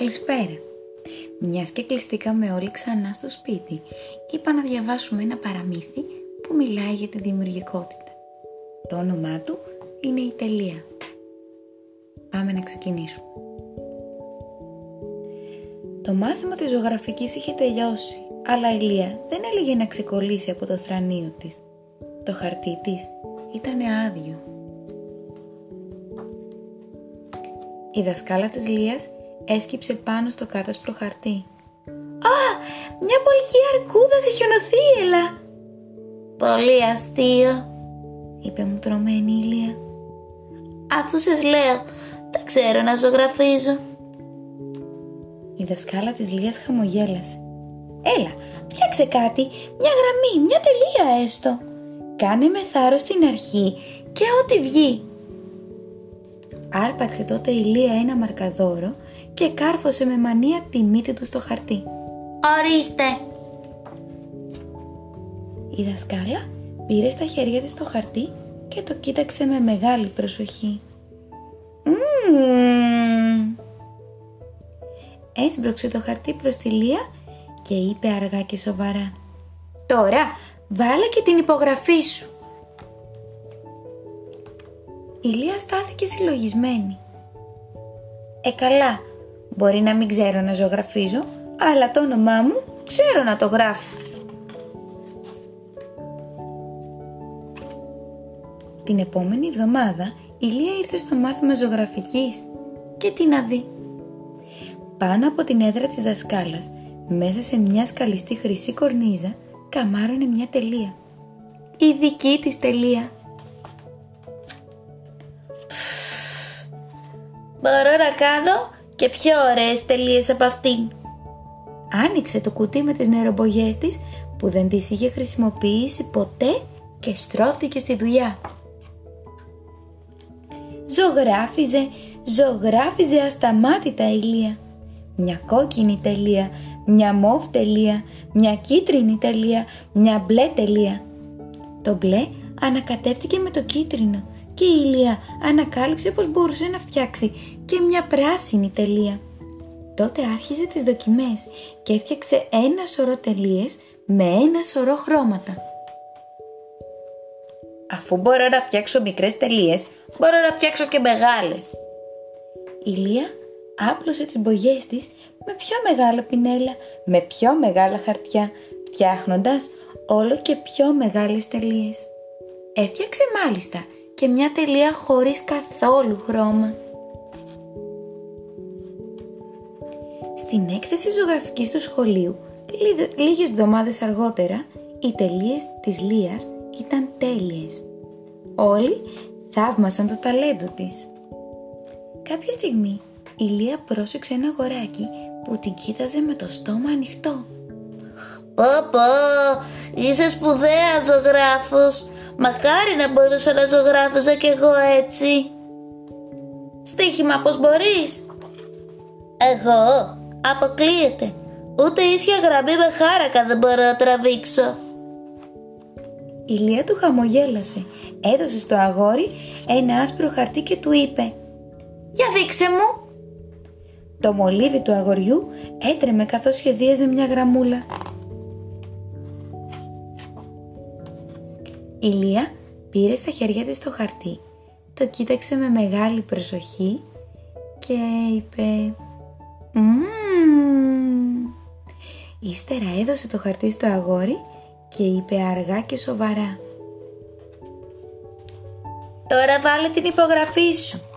Καλησπέρα. Μιας και κλειστήκαμε όλοι ξανά στο σπίτι, είπα να διαβάσουμε ένα παραμύθι που μιλάει για τη δημιουργικότητα. Το όνομά του είναι η τελεία. Πάμε να ξεκινήσουμε. Το μάθημα της ζωγραφικής είχε τελειώσει, αλλά η Λία δεν έλεγε να ξεκολλήσει από το θρανίο της. Το χαρτί της ήταν άδειο. Η δασκάλα της Λίας έσκυψε πάνω στο κάτασπρο χαρτί. «Α, μια πολική αρκούδα σε χιονωθεί, έλα!» «Πολύ αστείο», είπε μου τρωμένη η Λία. «Αφού σας λέω, δεν ξέρω να ζωγραφίζω». Η δασκάλα της Λίας χαμογέλασε. «Έλα, φτιάξε κάτι, μια γραμμή, μια τελεία έστω. Κάνε με θάρρος στην αρχή και ό,τι βγει». Άρπαξε τότε η Λία ένα μαρκαδόρο και κάρφωσε με μανία τη μύτη του στο χαρτί. «Ορίστε!» Η δασκάλα πήρε στα χέρια της το χαρτί και το κοίταξε με μεγάλη προσοχή. Μμμ. Έσπρωξε το χαρτί προς τη Λία και είπε αργά και σοβαρά «Τώρα βάλε και την υπογραφή σου». Η Λία στάθηκε συλλογισμένη. «Ε καλά, μπορεί να μην ξέρω να ζωγραφίζω, αλλά το όνομά μου ξέρω να το γράφω». Την επόμενη εβδομάδα η Λία ήρθε στο μάθημα ζωγραφικής και τι να δει. Πάνω από την έδρα της δασκάλας, μέσα σε μια σκαλιστή χρυσή κορνίζα, καμάρωνε μια τελεία. Η δική της τελεία. Μπορώ να κάνω και πιο ωραίες τελείες από αυτήν. Άνοιξε το κουτί με τις νερομπογιές της που δεν τις είχε χρησιμοποιήσει ποτέ και στρώθηκε στη δουλειά. Ζωγράφιζε, ζωγράφιζε ασταμάτητα η Λία. Μια κόκκινη τελεία, μια μόβ τελεία, μια κίτρινη τελεία, μια μπλε τελεία. Το μπλε ανακατεύτηκε με το κίτρινο και η Ηλία ανακάλυψε πως μπορούσε να φτιάξει και μια πράσινη τελεία. Τότε άρχιζε τις δοκιμές και έφτιαξε ένα σωρό τελείες με ένα σωρό χρώματα. Αφού μπορώ να φτιάξω μικρές τελείες, μπορώ να φτιάξω και μεγάλες. Η Λία άπλωσε τις μπογιές της με πιο μεγάλα πινέλα, με πιο μεγάλα χαρτιά, φτιάχνοντας όλο και πιο μεγάλες τελείες. Έφτιαξε μάλιστα και μια τελεία χωρίς καθόλου χρώμα. Στην έκθεση ζωγραφικής του σχολείου, λίγες εβδομάδες αργότερα, οι τελείες της Λίας ήταν τέλειες. Όλοι θαύμασαν το ταλέντο της. Κάποια στιγμή η Λία πρόσεξε ένα αγοράκι που την κοίταζε με το στόμα ανοιχτό. Πω πω, είσαι σπουδαία ζωγράφος. Μακάρι να μπορούσα να ζωγράφιζα κι εγώ έτσι. Στίχημα πως μπορείς; Εγώ, αποκλείεται. Ούτε ίσια γραμμή με χάρακα δεν μπορώ να τραβήξω. Η Λία του χαμογέλασε, έδωσε στο αγόρι ένα άσπρο χαρτί και του είπε «Για δείξε μου!» Το μολύβι του αγοριού έτρεμε καθώς σχεδίαζε μια γραμμούλα. Η Λία πήρε στα χέρια της το χαρτί, το κοίταξε με μεγάλη προσοχή και είπε «Μμμ». Ύστερα έδωσε το χαρτί στο αγόρι και είπε αργά και σοβαρά «Τώρα βάλε την υπογραφή σου».